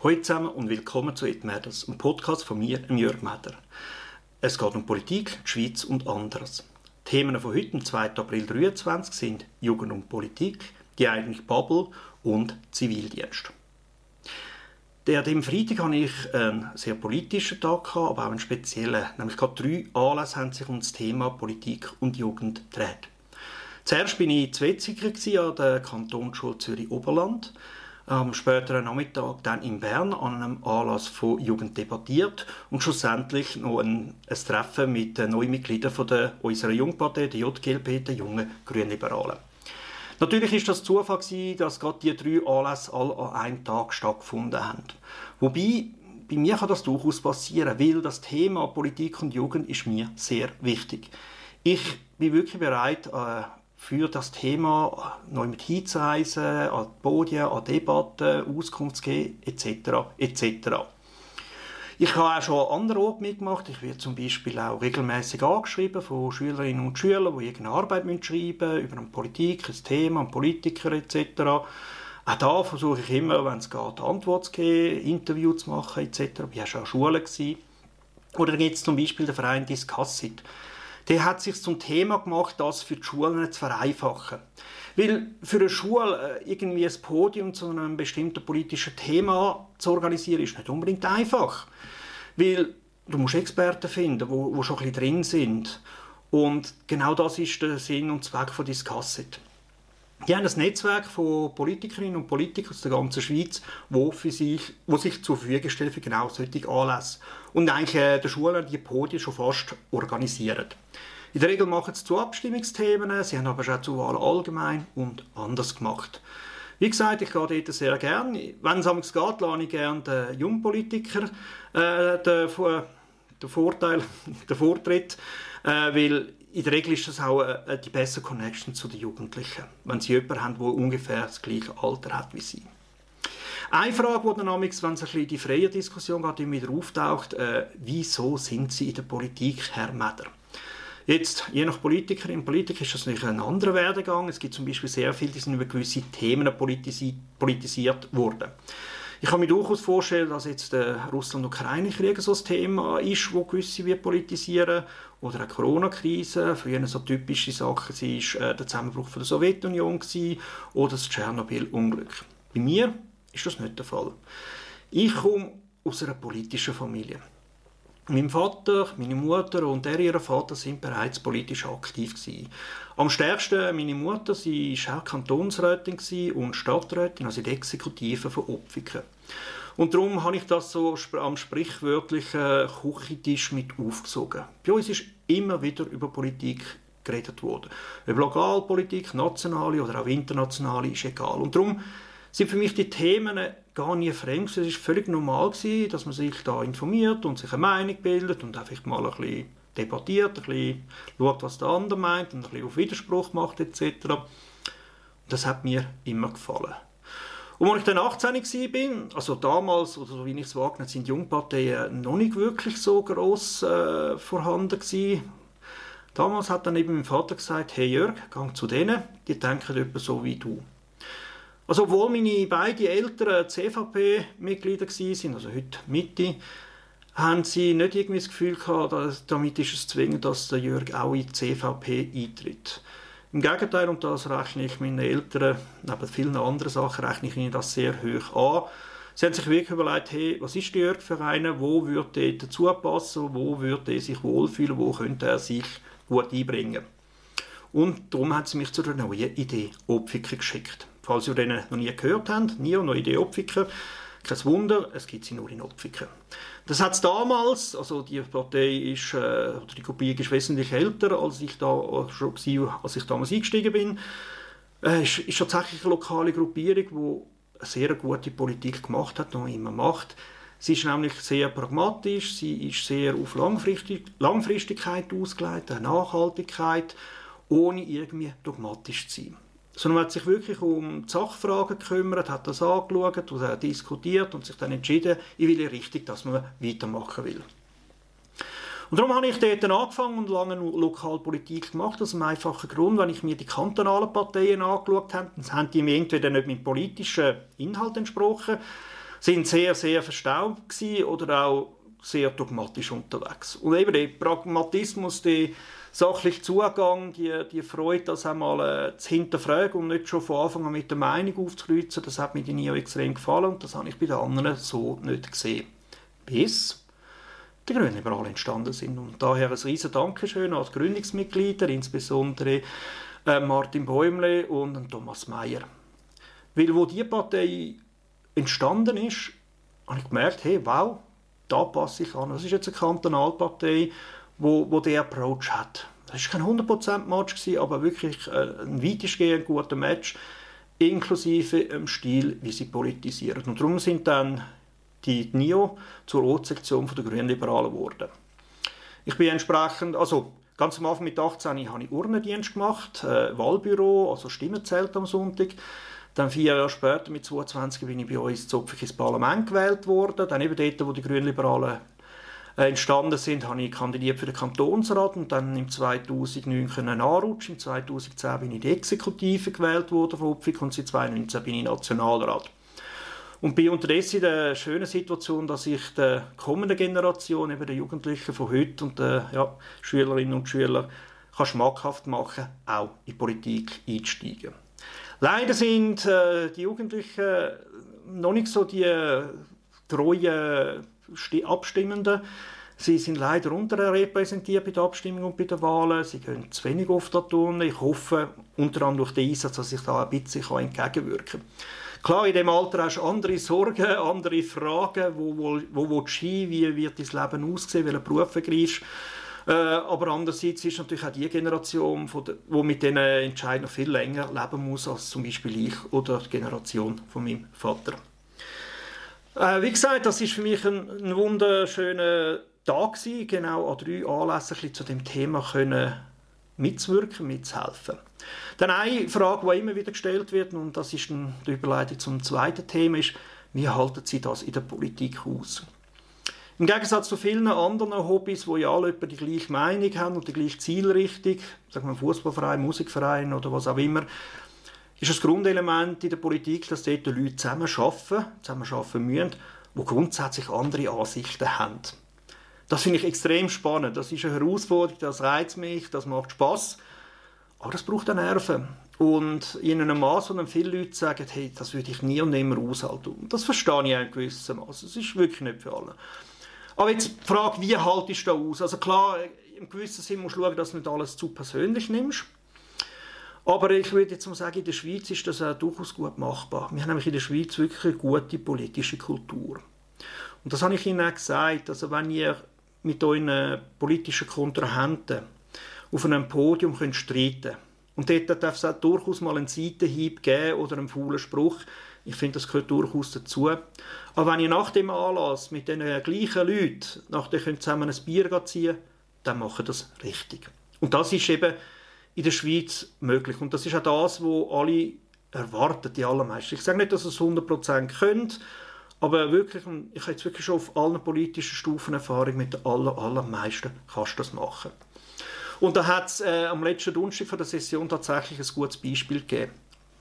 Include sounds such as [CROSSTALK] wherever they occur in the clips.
Hallo zusammen und willkommen zu It Matters, einem Podcast von mir, Jörg Meder. Es geht um Politik, die Schweiz und anderes. Die Themen von heute, am 2. April 2023, sind Jugend und Politik, die eigentliche Bubble und Zivildienst. Der, dem Freitag hatte ich einen sehr politischen Tag, aber auch einen speziellen. Nämlich gerade drei Anlässe haben sich um das Thema Politik und Jugend gedreht. Zuerst war ich Zwetziger an der Kantonsschule Zürich-Oberland am späteren Nachmittag dann in Bern an einem Anlass von Jugend debattiert und schlussendlich noch ein, ein Treffen mit den neuen Mitgliedern von der, unserer Jungpartei, der JGLP, der Jungen Grünliberalen. Natürlich ist das Zufall gewesen, dass gerade die drei Anlässe alle an einem Tag stattgefunden haben. Wobei, bei mir kann das durchaus passieren, weil das Thema Politik und Jugend ist mir sehr wichtig. Ich bin wirklich bereit, äh, für das Thema neu mit hinzureisen, an Podien, an Debatten, Auskunft zu geben, etc. etc. Ich habe auch schon an anderen Orten mitgemacht. Ich werde zum Beispiel auch regelmäßig angeschrieben von Schülerinnen und Schülern, die irgendeine Arbeit schreiben müssen, über eine Politik, ein Thema, einen Politiker etc. Auch da versuche ich immer, wenn es geht, Antwort zu geben, Interview zu machen etc. Ich war schon an Schulen. Oder gibt es zum Beispiel den Verein Discussit der hat sich zum Thema gemacht, das für die Schulen zu vereinfachen. Weil für eine Schule äh, irgendwie ein Podium zu einem bestimmten politischen Thema zu organisieren, ist nicht unbedingt einfach. Weil du musst Experten finden, wo schon ein bisschen drin sind. Und genau das ist der Sinn und Zweck von Discassit. Die haben ein Netzwerk von Politikerinnen und Politikern aus der ganzen Schweiz, wo, für sich, wo sich zur Verfügung stellen für genau solche Anlässe. Und eigentlich äh, der Schulen die Podien schon fast organisieren. In der Regel machen sie zu Abstimmungsthemen, sie haben aber schon zu Wahlen allgemein und anders gemacht. Wie gesagt, ich gehe dort sehr gerne. Wenn es amigs geht, lade ich gerne den Jungpolitiker äh, den, den Vorteil, [LAUGHS] den Vortritt, äh, weil in der Regel ist das auch äh, die bessere Connection zu den Jugendlichen, wenn sie jemanden haben, der ungefähr das gleiche Alter hat wie sie. Eine Frage, die dann wenn es ein bisschen in die freie Diskussion geht, immer wieder auftaucht, äh, wieso sind Sie in der Politik, Herr Meder? Jetzt, je nach Politikerin und Politiker ist das natürlich ein anderer Werdegang. Es gibt zum Beispiel sehr viele, die sind über gewisse Themen politisi politisiert worden. Ich kann mir durchaus vorstellen, dass jetzt der Russland-Ukraine-Krieg so ein Thema ist, wo gewisse wir politisieren. Oder eine Corona-Krise. Früher so typische Sachen war äh, der Zusammenbruch von der Sowjetunion oder das Tschernobyl-Unglück. Bei mir ist das nicht der Fall. Ich komme aus einer politischen Familie. Mein Vater, meine Mutter und er ihr Vater sind bereits politisch aktiv gewesen. Am stärksten meine Mutter, sie war auch Kantonsrätin und Stadträtin, also die Exekutive von Opfiken. Und darum habe ich das so am sprichwörtlichen Küchentisch mit aufgesogen. Bei uns ist immer wieder über Politik geredet worden. Ob Lokalpolitik, nationale oder auch internationale, ist egal. Und darum sind für mich die Themen gar nie fremd. Es war völlig normal, gewesen, dass man sich da informiert und sich eine Meinung bildet und einfach mal ein bisschen debattiert, ein bisschen schaut, was der andere meint und ein bisschen auf Widerspruch macht etc. Das hat mir immer gefallen. Und als ich dann 18 war, also damals, oder so wie ich es wahrgenommen sind Jungparteien noch nicht wirklich so gross äh, vorhanden gewesen. Damals hat dann eben mein Vater gesagt, hey Jörg, geh zu denen, die denken etwa so wie du. Also obwohl meine beiden Eltern CVP-Mitglieder waren, also heute Mitte, haben sie nicht irgendwie das Gefühl gehabt, dass, damit ist es zwingend, dass der Jörg auch in die CVP eintritt. Im Gegenteil, und das rechne ich meinen Eltern, neben vielen anderen Sachen, rechne ich ihnen das sehr hoch an. Sie haben sich wirklich überlegt, hey, was ist der Jörg für einen, wo würde er dazu passen, wo würde er sich wohlfühlen, wo könnte er sich gut einbringen. Und darum haben sie mich zu einer neuen Idee Opfiker geschickt. Falls ihr den noch nie gehört habt, NIO, neue Idee Opfiker, kein Wunder, es gibt sie nur in Opfiken. Das hat es damals, also die Partei ist, äh, oder die Gruppierung ist wesentlich älter, als ich da schon war, als ich damals eingestiegen bin. Äh, ist, ist tatsächlich eine lokale Gruppierung, die eine sehr gute Politik gemacht hat, noch immer macht. Sie ist nämlich sehr pragmatisch, sie ist sehr auf Langfristig Langfristigkeit ausgelegt, Nachhaltigkeit, ohne irgendwie dogmatisch zu sein sondern man hat sich wirklich um die Sachfragen gekümmert, hat das angeschaut und diskutiert und sich dann entschieden, in welche Richtung dass man weitermachen will. Und darum habe ich dort angefangen und lange Lokalpolitik gemacht, aus einem einfachen Grund, wenn ich mir die kantonalen Parteien angeschaut habe, dann haben die mir entweder nicht mit politischen Inhalt entsprochen, sind sehr, sehr verstaubt oder auch sehr dogmatisch unterwegs. Und eben der Pragmatismus, der sachliche Zugang, die, die Freude, das einmal äh, zu hinterfragen und nicht schon von Anfang an mit der Meinung aufzukreuzen, das hat mir die NIO extrem gefallen und das habe ich bei den anderen so nicht gesehen. Bis die Grünen liberal entstanden sind. Und daher ein riesen Dankeschön an die Gründungsmitglieder, insbesondere äh, Martin Bäumle und Thomas Mayer. Weil wo die Partei entstanden ist, habe ich gemerkt, hey, wow, da passe ich an. Das ist jetzt eine Kantonalpartei, wo, wo der Approach hat. Das war kein 100%-Match, aber wirklich äh, ein weitestgehend guter Match, inklusive dem Stil, wie sie politisieren. Und darum sind dann die NIO zur Rotsektion der Grünen Liberalen geworden. Ich bin entsprechend, also ganz am Anfang mit 18 habe ich Urnendienst gemacht, äh, Wahlbüro, also Stimmenzelt am Sonntag. Dann vier Jahre später, mit 22, bin ich bei uns zopfig ins Parlament gewählt worden. Dann eben dort, wo die Grünliberalen entstanden sind, habe ich kandidiert für den Kantonsrat und dann im 2009 können anrutschen. Im 2010 bin ich in die Exekutive gewählt worden von Opfig und seit 2019 bin ich Nationalrat. Und bin unterdessen in der schönen Situation, dass ich der kommenden Generation, eben den Jugendlichen von heute und den ja, Schülerinnen und Schülern, kann schmackhaft machen, auch in Politik einzusteigen. Leider sind äh, die Jugendlichen noch nicht so die äh, treuen Abstimmenden. Sie sind leider unterrepräsentiert bei der Abstimmung und bei den Wahlen. Sie gehen zu wenig oft da tun. Ich hoffe, unter anderem durch den Einsatz, dass ich da ein bisschen entgegenwirken kann. Klar, in dem Alter hast du andere Sorgen, andere Fragen. Wo, wo, willst du hin? Wie wird dein Leben aussehen? Welchen Beruf ergreifst äh, aber andererseits ist natürlich auch die Generation, die mit diesen Entscheidungen viel länger leben muss als zum Beispiel ich oder die Generation von meinem Vater. Äh, wie gesagt, das ist für mich ein, ein wunderschöner Tag gewesen, genau an drei Anlässen zu dem Thema können mitzuwirken, mitzuhelfen. Dann eine Frage, die immer wieder gestellt wird, und das ist die Überleitung zum zweiten Thema, ist, wie halten Sie das in der Politik aus? Im Gegensatz zu vielen anderen Hobbys, wo ja alle die gleiche Meinung haben und die gleiche Zielrichtung, sagen wir Fußballverein, Musikverein oder was auch immer, ist das Grundelement in der Politik, dass dort die Leute zusammen arbeiten, zusammen arbeiten müssen, die grundsätzlich andere Ansichten haben. Das finde ich extrem spannend. Das ist eine Herausforderung, das reizt mich, das macht Spaß. Aber das braucht auch Nerven. Und in einem Maß, wo dann viele Leute sagen, hey, das würde ich nie und nimmer aushalten. Und das verstehe ich in gewissem Maß. Das ist wirklich nicht für alle. Aber jetzt die Frage, wie haltest du da aus? Also klar, im gewissen Sinn musst du schauen, dass du nicht alles zu persönlich nimmst. Aber ich würde jetzt mal sagen, in der Schweiz ist das auch durchaus gut machbar. Wir haben nämlich in der Schweiz wirklich eine gute politische Kultur. Und das habe ich Ihnen auch gesagt. Also wenn ihr mit euren politischen Kontrahenten auf einem Podium könnt streiten könnt, und dort darf es auch durchaus mal einen Seitenhieb geben oder einen faulen Spruch, ich finde, das gehört durchaus dazu. Aber wenn ihr nach dem Anlass mit den gleichen Leuten nachher könnt zusammen ein Bier ziehen dann macht ihr das richtig. Und das ist eben in der Schweiz möglich. Und das ist auch das, was alle erwarten, die allermeisten. Ich sage nicht, dass es 100% könnt, aber wirklich, ich habe jetzt wirklich schon auf allen politischen Stufen Erfahrung mit den aller, allermeisten kannst du das machen. Und da hat es äh, am letzten Donnerstag der Session tatsächlich ein gutes Beispiel gegeben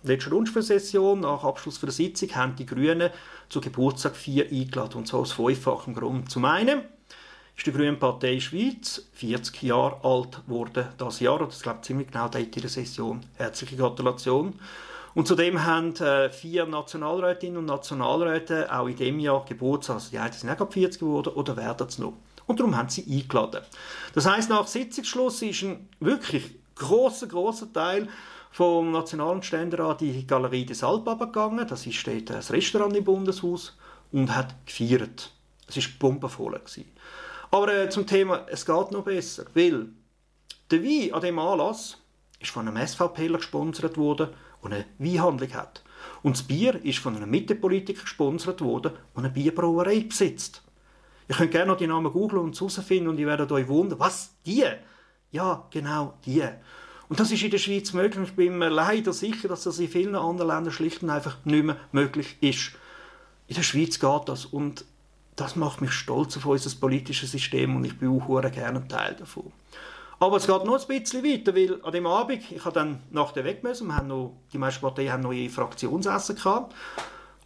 letzten Rundfunksession, nach Abschluss der Sitzung, haben die Grünen zu Geburtstag 4 eingeladen, und zwar aus fünffachem Grund. Zum einen ist die Grüne Partei Schweiz 40 Jahre alt geworden das Jahr, und das glaube ich ziemlich genau in der Session. Herzliche Gratulation. Und zudem haben äh, vier Nationalrätinnen und Nationalräte auch in dem Jahr Geburtstag, also die einen sind auch 40 geworden oder werden es noch. Und darum haben sie eingeladen. Das heißt, nach Sitzungsschluss ist ein wirklich großer, großer Teil vom Nationalen Ständerat in die Galerie des Alpes gegangen. Das ist dort das Restaurant im Bundeshaus und hat gefeiert. Es war bombenvoll. Aber äh, zum Thema, es geht noch besser, weil der Wein an diesem Anlass ist von einem SVPler gesponsert worden, der eine Weinhandlung hat. Und das Bier ist von einem Mittepolitiker gesponsert worden, der eine Bierbrauerei besitzt. Ihr könnt gerne noch die Namen googeln und herausfinden und ihr werdet euch wundern, was, die? Ja, genau, die. Und das ist in der Schweiz möglich. Ich bin mir leider sicher, dass das in vielen anderen Ländern schlicht und einfach nicht mehr möglich ist. In der Schweiz geht das und das macht mich stolz auf unser politisches System und ich bin auch gerne ein Teil davon. Aber es geht noch ein bisschen weiter, weil an dem Abend, ich habe dann nach der weg müssen, wir haben noch, die meisten Parteien haben noch ihr Fraktionsessen gehabt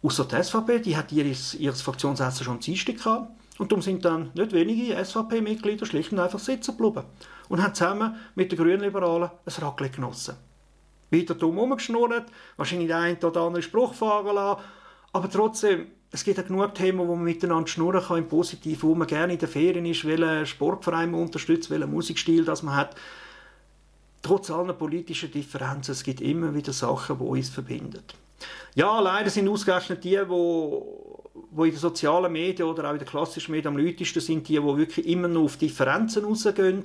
Außer die SVP, die hat ihr, ihr Fraktionsessen schon am Dienstag gehabt. Und darum sind dann nicht wenige SVP-Mitglieder schlicht und einfach sitzen geblieben und haben zusammen mit den Grünliberalen ein Raclette genossen. Weiter dumm herumgeschnurrt, wahrscheinlich den einen oder anderen Spruch fahren lassen, aber trotzdem, es gibt ja genug Themen, wo man miteinander schnurren kann, im Positiven, wo man gerne in den Ferien ist, welchen Sportverein man unterstützt, welchen Musikstil das man hat. Trotz aller politischen Differenzen, es gibt immer wieder Sachen, die uns verbinden. Ja, leider sind ausgerechnet die, wo, wo in den sozialen Medien oder auch in den klassischen Medien am lautesten sind, die, die wirklich immer nur auf Differenzen rausgehen.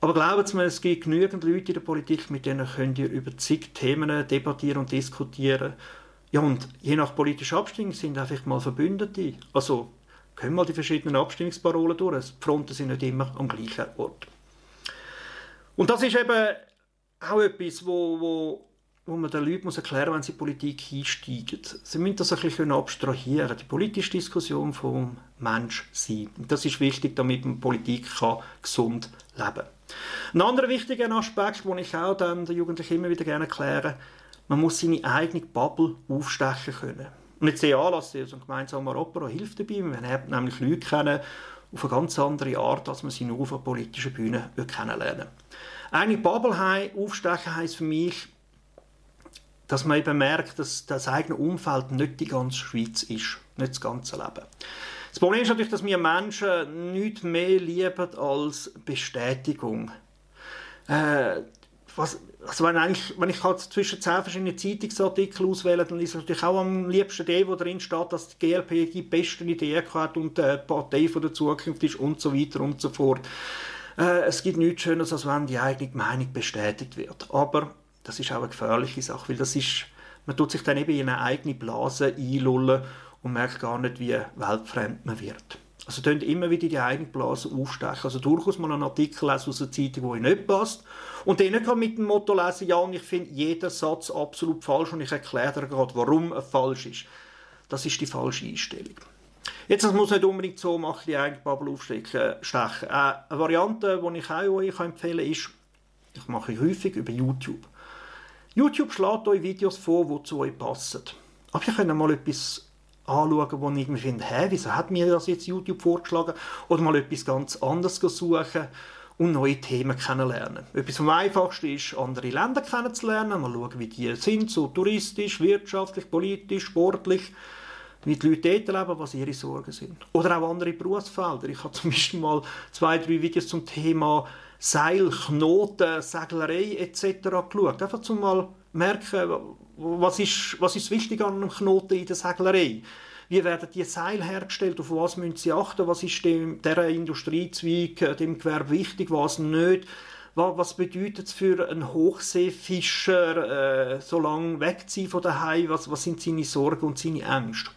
Aber glauben Sie mir, es gibt genügend Leute in der Politik, mit denen könnt ihr über zig Themen debattieren und diskutieren ja, und je nach politischer Abstimmung sind einfach mal Verbündete. Also können mal die verschiedenen Abstimmungsparolen durch. Die Fronten sind nicht immer am gleichen Ort. Und das ist eben auch etwas, wo, wo, wo man den Leuten muss erklären muss, wenn sie in Politik einsteigen. Sie müssen das ein bisschen abstrahieren, die politische Diskussion vom Mensch sein. Und das ist wichtig, damit man Politik kann gesund leben kann. Ein anderer wichtiger Aspekt, den ich auch den Jugendlichen immer wieder gerne erkläre, man muss seine eigene Bubble aufstechen können. Und jetzt der Anlass, so ein gemeinsamer Opera hilft dabei. Wir lernen nämlich Leute kennen auf eine ganz andere Art, als man sie nur auf einer politischen Bühne kennenlernen Eine Bubble aufstechen heisst für mich, dass man eben merkt, dass das eigene Umfeld nicht die ganze Schweiz ist, nicht das ganze Leben. Das Problem ist natürlich, dass wir Menschen nichts mehr lieben als Bestätigung. Äh, was, also wenn, eigentlich, wenn ich halt zwischen zehn verschiedenen Zeitungsartikeln auswähle, dann ist es natürlich auch am liebsten der, wo drin steht, dass die GLP die besten Ideen hat und die Partei von der Zukunft ist und so weiter und so fort. Äh, es gibt nichts Schönes, als wenn die eigene Meinung bestätigt wird. Aber das ist auch eine gefährliche Sache, weil das ist, man tut sich dann eben in eine eigene Blase einlullen und merkt gar nicht, wie weltfremd man wird. Also könnt immer wieder die eigene Blase aufstechen. Also durchaus mal einen Artikel lesen aus einer Zeitung, euch nicht passt. Und dann kann mit dem Motto lesen, ja, und ich finde jeden Satz absolut falsch und ich erkläre dir gerade, warum er falsch ist. Das ist die falsche Einstellung. Jetzt, das muss nicht unbedingt so machen, die eigene Bubble aufstechen. Äh, eine Variante, die ich auch euch empfehlen kann, ist, ich mache ich häufig über YouTube. YouTube schlägt euch Videos vor, die zu euch passen. Aber ihr könnt mal etwas anschauen, wo ich irgendwie finde, hä, wieso hat mir das jetzt YouTube vorgeschlagen? Oder mal etwas ganz anderes suchen und neue Themen kennenlernen. Etwas am einfachsten ist, andere Länder kennenzulernen, mal schauen, wie die sind, so touristisch, wirtschaftlich, politisch, sportlich, wie die Leute dort leben, was ihre Sorgen sind. Oder auch andere Berufsfelder. Ich habe zum Beispiel mal zwei, drei Videos zum Thema Seil, Knoten, Seglerei etc. geschaut. Einfach zum mal merken, was ist, was ist wichtig an einem Knoten in der Seglerei? Wie werden die Seile hergestellt? Auf was müssen sie achten? Was ist dem, dieser Industriezweig, äh, dem Gewerbe wichtig, was nicht? Was bedeutet es für einen Hochseefischer, äh, so lange wegziehen von daheim? Was, was sind seine Sorgen und seine Ängste?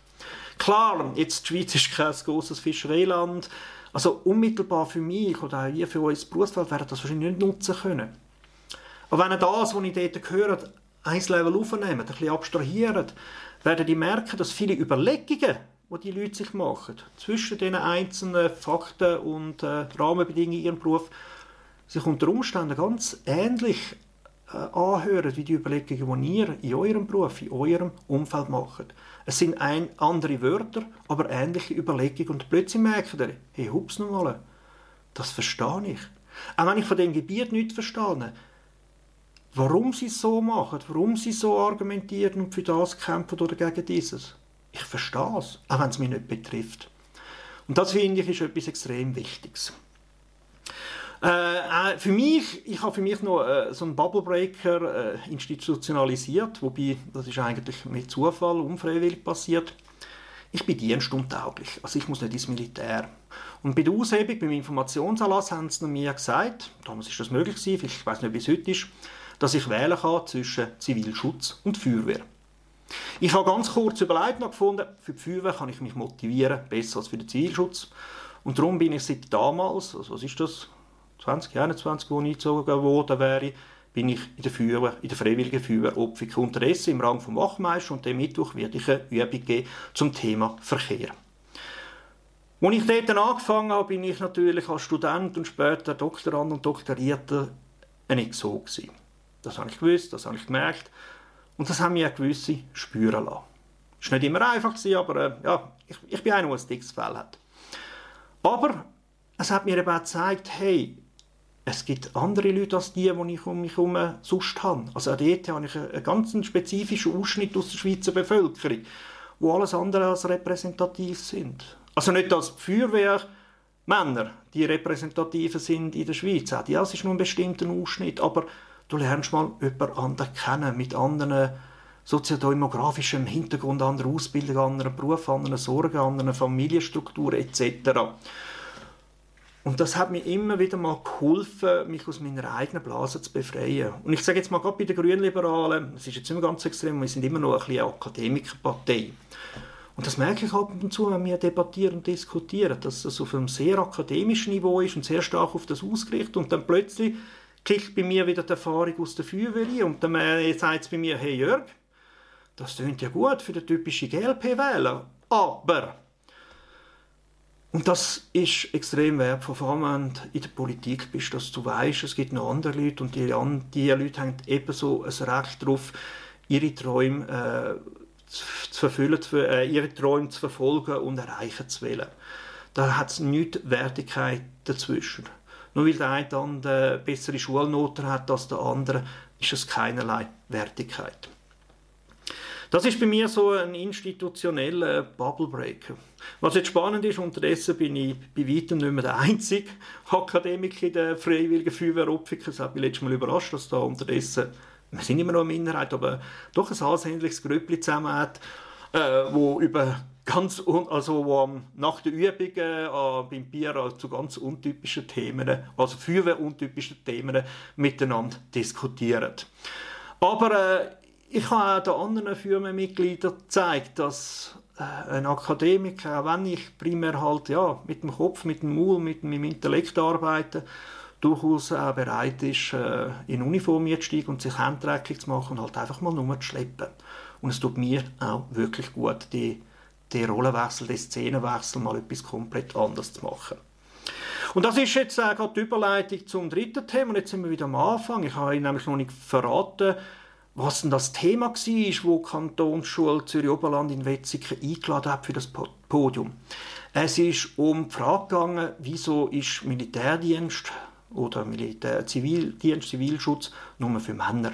Klar, jetzt die Schweiz ist kein großes Fischereiland. Also unmittelbar für mich oder auch ihr für uns Berufsfeld werden das wahrscheinlich nicht nutzen können. Aber wenn ihr das, was ich dort höre, ein Level aufnehmen, ein bisschen abstrahieren, werden die merken, dass viele Überlegungen, die die Leute sich machen, zwischen den einzelnen Fakten und äh, Rahmenbedingungen in ihrem Beruf, sich unter Umständen ganz ähnlich äh, anhören wie die Überlegungen, die ihr in eurem Beruf, in eurem Umfeld macht. Es sind ein, andere Wörter, aber ähnliche Überlegungen und plötzlich merkt ihr, hey, hups nochmal, das verstehe ich. Auch wenn ich von dem Gebiet nichts verstehe, warum sie es so machen, warum sie so argumentieren und für das kämpfen oder gegen dieses. Ich verstehe es, auch wenn es mich nicht betrifft. Und das finde ich ist etwas extrem Wichtiges. Äh, äh, für mich, ich habe für mich noch äh, so einen Bubble Breaker äh, institutionalisiert, wobei das ist eigentlich mit Zufall, unfreiwillig passiert. Ich bin dienstuntauglich, also ich muss nicht ins Militär. Und bei der Aushebung, beim Informationserlass, haben sie mir gesagt, damals ist das möglich gewesen, ich weiß nicht, wie es heute ist, dass ich wählen kann zwischen Zivilschutz und Feuerwehr. Ich habe ganz kurz überlegt und gefunden, für die Feuerwehr kann ich mich motivieren, besser als für den Zivilschutz. Und darum bin ich seit damals, also was ist das, 2021, wo ich eingezogen worden wäre, bin ich in der Feuerwehr, in der Freiwilligen Feuerwehr Opfik unterdessen im Rang vom Wachmeister und am Mittwoch werde ich eine Übung geben zum Thema Verkehr. Als ich dort angefangen habe, bin ich natürlich als Student und später Doktorand und Doktorierter ein Exot. Das habe ich gewusst, das habe ich gemerkt. Und das haben mir gewisse spüren lassen. Es war nicht immer einfach, aber äh, ja, ich, ich bin einer, der ein dickes Fell hat. Aber es hat mir eben auch gezeigt, hey, es gibt andere Leute als die, die ich um mich herum sonst habe. Also auch dort habe ich einen ganz spezifischen Ausschnitt aus der Schweizer Bevölkerung, wo alles andere als repräsentativ sind. Also nicht als Feuerwehr, Männer, die repräsentativen sind in der Schweiz. Ja, es ist nur ein bestimmter Ausschnitt, aber du lernst mal jemanden anderen kennen, mit anderen soziodemografischem Hintergrund, anderer Ausbildung, anderen Beruf, anderen Sorgen, anderen Familienstrukturen etc. Und das hat mir immer wieder mal geholfen, mich aus meiner eigenen Blase zu befreien. Und ich sage jetzt mal gerade bei den Grünliberalen, es ist jetzt immer ganz extrem, wir sind immer noch ein bisschen eine Akademikerpartei. Und das merke ich ab und zu, wenn wir debattieren und diskutieren, dass es auf einem sehr akademischen Niveau ist und sehr stark auf das ausgerichtet und dann plötzlich kickt bei mir wieder die Erfahrung aus der Feuerwehr und dann äh, sagt es bei mir, hey Jörg, das klingt ja gut für den typischen GLP-Wähler, aber und das ist extrem wertvoll, vor allem wenn du in der Politik bist, dass du weißt, es gibt noch andere Leute und die, die Leute haben ebenso ein Recht darauf, ihre Träume äh, zu, verfüllen, zu, äh, ihre Träume zu verfolgen und erreichen zu wollen. Da hat es nichts Wertigkeit dazwischen. Nur weil der eine dann bessere Schulnoten hat als der andere, ist es keinerlei Wertigkeit. Das ist bei mir so ein institutioneller Bubble Breaker. Was jetzt spannend ist, unterdessen bin ich bei weitem nicht mehr der einzige Akademiker in der Freiwilligen Feuerwehr Opfiken. Das hat mich letztes Mal überrascht, dass da unterdessen, wir sind immer noch eine Minderheit, aber doch ein ansehnliches Grüppli zusammen hat, äh, wo über ganz also wo nach den Übungen äh, beim Bier äh, zu ganz untypischen Themen, also Feuerwehr untypischen Themen miteinander diskutieren. Aber äh, ich habe auch den anderen Firmenmitgliedern gezeigt, dass äh, ein Akademiker, auch wenn ich primär halt ja, mit dem Kopf, mit dem Maul, mit meinem Intellekt arbeite, durchaus auch bereit ist, äh, in Uniform zu steigen und sich handträglich zu machen und halt einfach mal nur zu schleppen. Und es tut mir auch wirklich gut, die, die Rollenwechsel, den Szenenwechsel mal etwas komplett anderes zu machen. Und das ist jetzt äh, gerade die Überleitung zum dritten Thema. Und jetzt sind wir wieder am Anfang. Ich habe Ihnen nämlich noch nicht verraten, was denn das Thema war, wo die Kantonsschule Zürich-Oberland in Wetzikon eingeladen hat für das Podium. Es ist um die Frage gegangen, wieso ist Militärdienst oder Militär Zivildienst, Zivilschutz nur für Männer?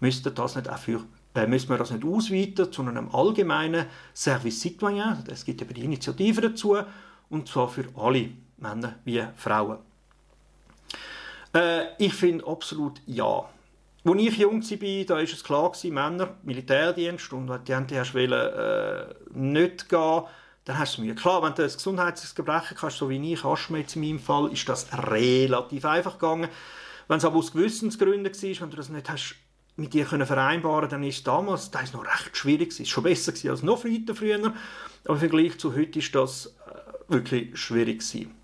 Müsste das nicht auch für äh, müssen wir das nicht ausweiten zu einem allgemeinen Service Citoyen? Es gibt eben die Initiative dazu, und zwar für alle Männer wie Frauen. Äh, ich finde absolut ja. Als ich jung war, da ist es klar Männer, Militärdienst, und wenn die hast wollen, äh, nicht gehen, dann hast du es Mühe. Klar, wenn du ein Gesundheitsgebrechen hast, so wie ich, jetzt in meinem Fall, ist das relativ einfach gegangen. Wenn es aber aus Gewissensgründen war, wenn du das nicht hast mit dir können vereinbaren dann ist damals, das ist noch recht schwierig gewesen. Schon besser als noch früher. Aber im Vergleich zu heute ist das äh, wirklich schwierig gewesen.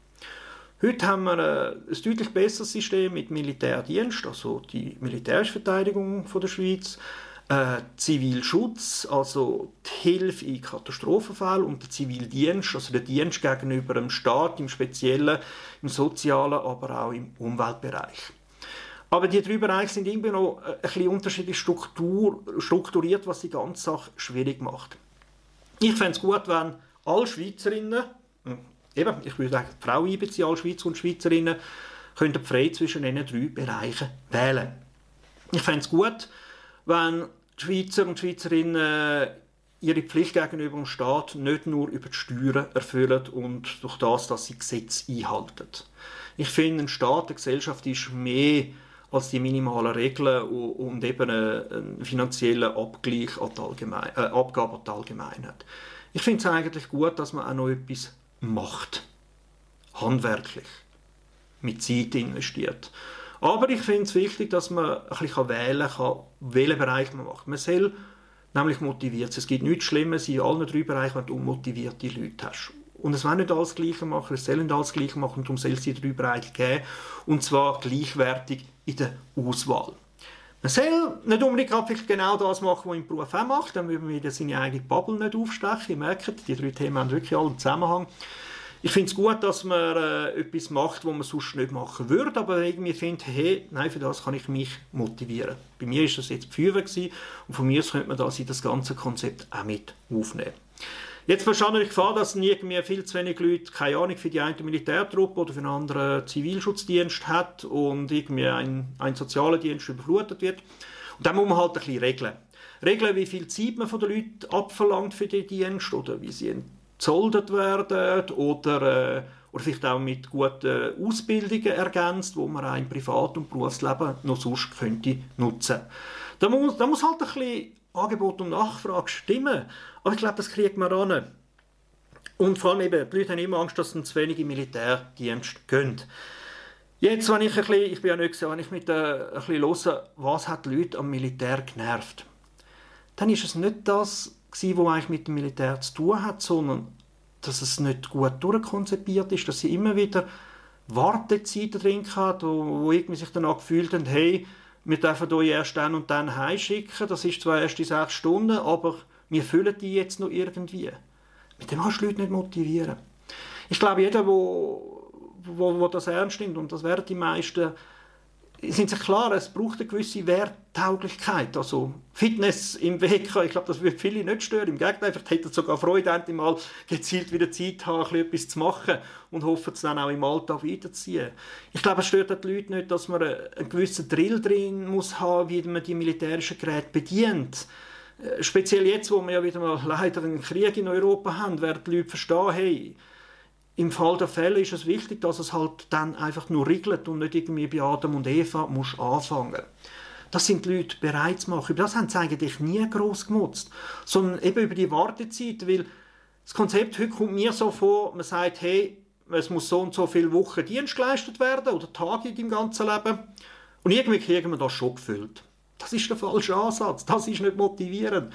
Heute haben wir ein deutlich besseres System mit Militärdienst, also die militärische Verteidigung der Schweiz, äh, Zivilschutz, also die Hilfe in Katastrophenfällen und der Zivildienst, also der Dienst gegenüber dem Staat, im Speziellen, im sozialen, aber auch im Umweltbereich. Aber die drei Bereiche sind irgendwie noch äh, ein bisschen unterschiedlich Struktur, strukturiert, was die ganze Sache schwierig macht. Ich fände es gut, wenn alle Schweizerinnen, hm, eben, ich würde sagen, die Frau einbeziehen, alle Schweizer und Schweizerinnen, könnten frei zwischen diesen drei Bereichen wählen. Ich fände es gut, wenn die Schweizer und Schweizerinnen ihre Pflicht gegenüber dem Staat nicht nur über die Steuern erfüllen und durch das, dass sie Gesetze einhalten. Ich finde, ein Staat, eine Gesellschaft ist mehr als die minimalen Regeln und eben einen finanziellen Abgleich an die äh, Abgabe an die Allgemeinheit. Ich finde es eigentlich gut, dass man auch noch etwas macht. Handwerklich. Mit Zeit investiert. Aber ich finde es wichtig, dass man ein bisschen wählen kann, welchen Bereich man macht. Man soll nämlich motiviert sein. Es gibt nichts Schlimmes in allen drei Bereichen, wenn du unmotivierte Leute hast. Und es wollen nicht alles Gleiche machen, es sollen nicht alles Gleiche machen, und darum soll es die drei Bereiche geben. Und zwar gleichwertig in der Auswahl. Man soll nicht unbedingt genau das machen, was im Beruf auch macht, dann würde man wieder seine eigene Bubble nicht aufstechen. Ihr merkt, die drei Themen haben wirklich alle einen Zusammenhang. Ich finde es gut, dass man äh, etwas macht, was man sonst nicht machen würde, aber irgendwie finde, hey, nein, für das kann ich mich motivieren. Bei mir ist das jetzt die Feuerwehr und von mir könnte man das in das ganze Konzept auch mit aufnehmen. Jetzt besteht natürlich Gefahr, dass irgendwie viel zu wenig Leute keine Ahnung für die eine Militärtruppe oder für einen anderen Zivilschutzdienst hat und irgendwie ein, ein sozialer Dienst überflutet wird. Und dann muss man halt ein bisschen regeln. Regeln, wie viel Zeit man von den Leuten abverlangt für den Dienst oder wie sie gezoldet werden oder, äh, oder vielleicht auch mit guten Ausbildungen ergänzt, wo man auch im Privat- und Berufsleben noch sonst könnte nutzen. Da muss, da muss halt ein bisschen Angebot und Nachfrage stimmen. Aber ich glaube, das kriegt man ran. Und vor allem eben, die Leute haben immer Angst, dass sie zu wenig im Militärdienst gehen. Jetzt, wenn ich ein bisschen, ich bin ja nicht gesehen, ich mit äh, ein bisschen höre, was hat die Leute am Militär genervt, dann ist es nicht das gewesen, was eigentlich mit dem Militär zu tun hat, sondern dass es nicht gut durchkonzipiert ist, dass sie immer wieder Wartezeiten drin hat, wo, wo irgendwie sich danach gefühlt haben, hey, wir dürfen euch erst dann und dann heimschicken, das ist zwar erst in sechs Stunden, aber wir füllen die jetzt noch irgendwie. Mit dem kannst du Leute nicht motivieren. Ich glaube, jeder, wo, wo, wo das ernst nimmt, und das werden die meisten, sind sich klar, es braucht eine gewisse Werttauglichkeit. Also Fitness im Weg, ich glaube, das würde viele nicht stören. Im Gegenteil, vielleicht hätten sie sogar Freude, endlich mal gezielt wieder Zeit haben, etwas zu machen und hoffen es dann auch im Alltag weiterzuziehen. Ich glaube, es stört die Leute nicht, dass man einen gewissen Drill drin muss haben, wie man die militärischen Geräte bedient. Äh, speziell jetzt, wo wir ja wieder mal leider einen Krieg in Europa haben, werden die Leute verstehen, hey, im Fall der Fälle ist es wichtig, dass es halt dann einfach nur regelt und nicht irgendwie bei Adam und Eva muss anfangen. Das sind die Leute bereit zu machen. Über das haben sie eigentlich nie groß gemutzt, sondern eben über die Wartezeit, weil das Konzept heute kommt mir so vor, man sagt, hey, es muss so und so viele Wochen Dienst geleistet werden oder Tage deinem ganzen Leben und irgendwie kriegen wir das schon gefüllt. Das ist der falsche Ansatz. Das ist nicht motivierend.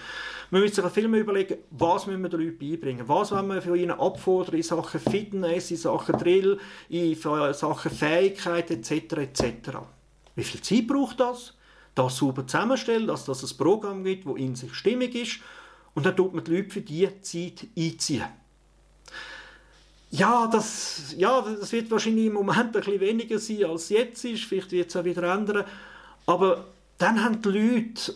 Man müssen sich viel mehr überlegen, was müssen wir den Leuten beibringen. Was wollen wir für ihnen abfordern in Sachen Fitness, in Sachen Drill, in Sachen Fähigkeit etc. etc. Wie viel Zeit braucht das? Das sauber zusammenstellen, dass das ein Programm gibt, das in sich stimmig ist. Und dann tut man die Leute für diese Zeit einziehen. Ja, das, ja, das wird wahrscheinlich im Moment ein bisschen weniger sein, als jetzt ist. Vielleicht wird es auch wieder ändern. Aber dann haben die Leute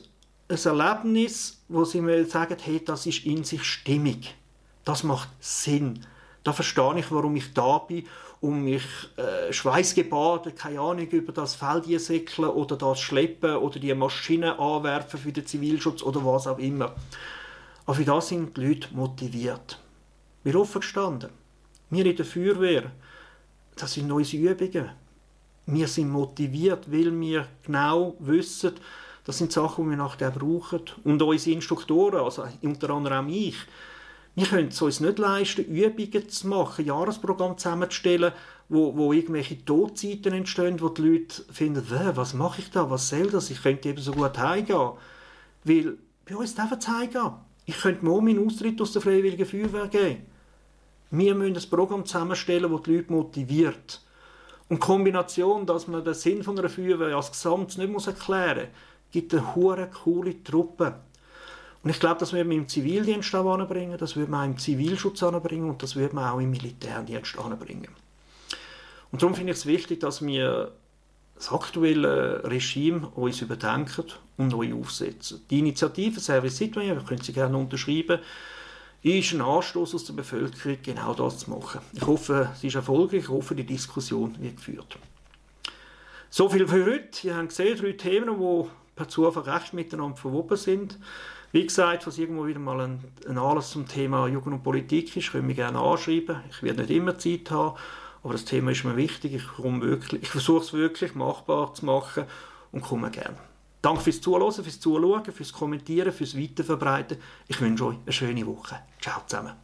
ein Erlebnis, wo sie mir sagen, hey, das ist in sich stimmig. Das macht Sinn. Da verstehe ich, warum ich da bin, um mich äh, schweißgebadet, keine Ahnung, über das Feld säckeln oder das schleppen oder die Maschine anwerfen für den Zivilschutz oder was auch immer. Aber für das sind die Leute motiviert. Wir offen gestanden. Wir in der Feuerwehr, das sind neue Übungen wir sind motiviert, weil wir genau wissen, das sind Sachen, die wir nachher brauchen. Und unsere Instruktoren, also unter anderem auch ich, wir können es uns nicht leisten, Übungen zu machen, Jahresprogramm zusammenzustellen, wo, wo irgendwelche Todzeiten entstehen, wo die Leute finden, was mache ich da, was soll das, ich könnte eben so gut heimgehen. Weil bei uns darf es heimgehen. Ich könnte morgen meinen Austritt aus der Freiwilligen Feuerwehr geben. Wir müssen ein Programm zusammenstellen, das die Leute motiviert. Und die Kombination, dass man den Sinn von einer Feuerwehr als Gesamt nicht muss erklären muss, gibt eine hure coole Truppe. Und ich glaube, das wird man im Zivildienst auch anbringen, das wird man auch im Zivilschutz anbringen und das wird man auch im Militärdienst anbringen. Und darum finde ich es wichtig, dass wir das aktuelle Regime uns überdenken und neu aufsetzen. Die Initiative Service Citoyen, wir können sie gerne unterschreiben, ist ein Anstoß aus der Bevölkerung, genau das zu machen. Ich hoffe, es ist erfolgreich, ich hoffe, die Diskussion wird geführt. So viel für heute. Ihr habt gesehen, drei Themen, die per Zufall recht miteinander verwoben sind. Wie gesagt, was irgendwo wieder mal ein, ein Anlass zum Thema Jugend und Politik ist, können wir gerne anschreiben. Ich werde nicht immer Zeit haben, aber das Thema ist mir wichtig. Ich, ich versuche es wirklich machbar zu machen und komme gerne. Danke fürs Zuhören, fürs Zuschauen, fürs Kommentieren, fürs Weiterverbreiten. Ich wünsche euch eine schöne Woche. Ciao zusammen.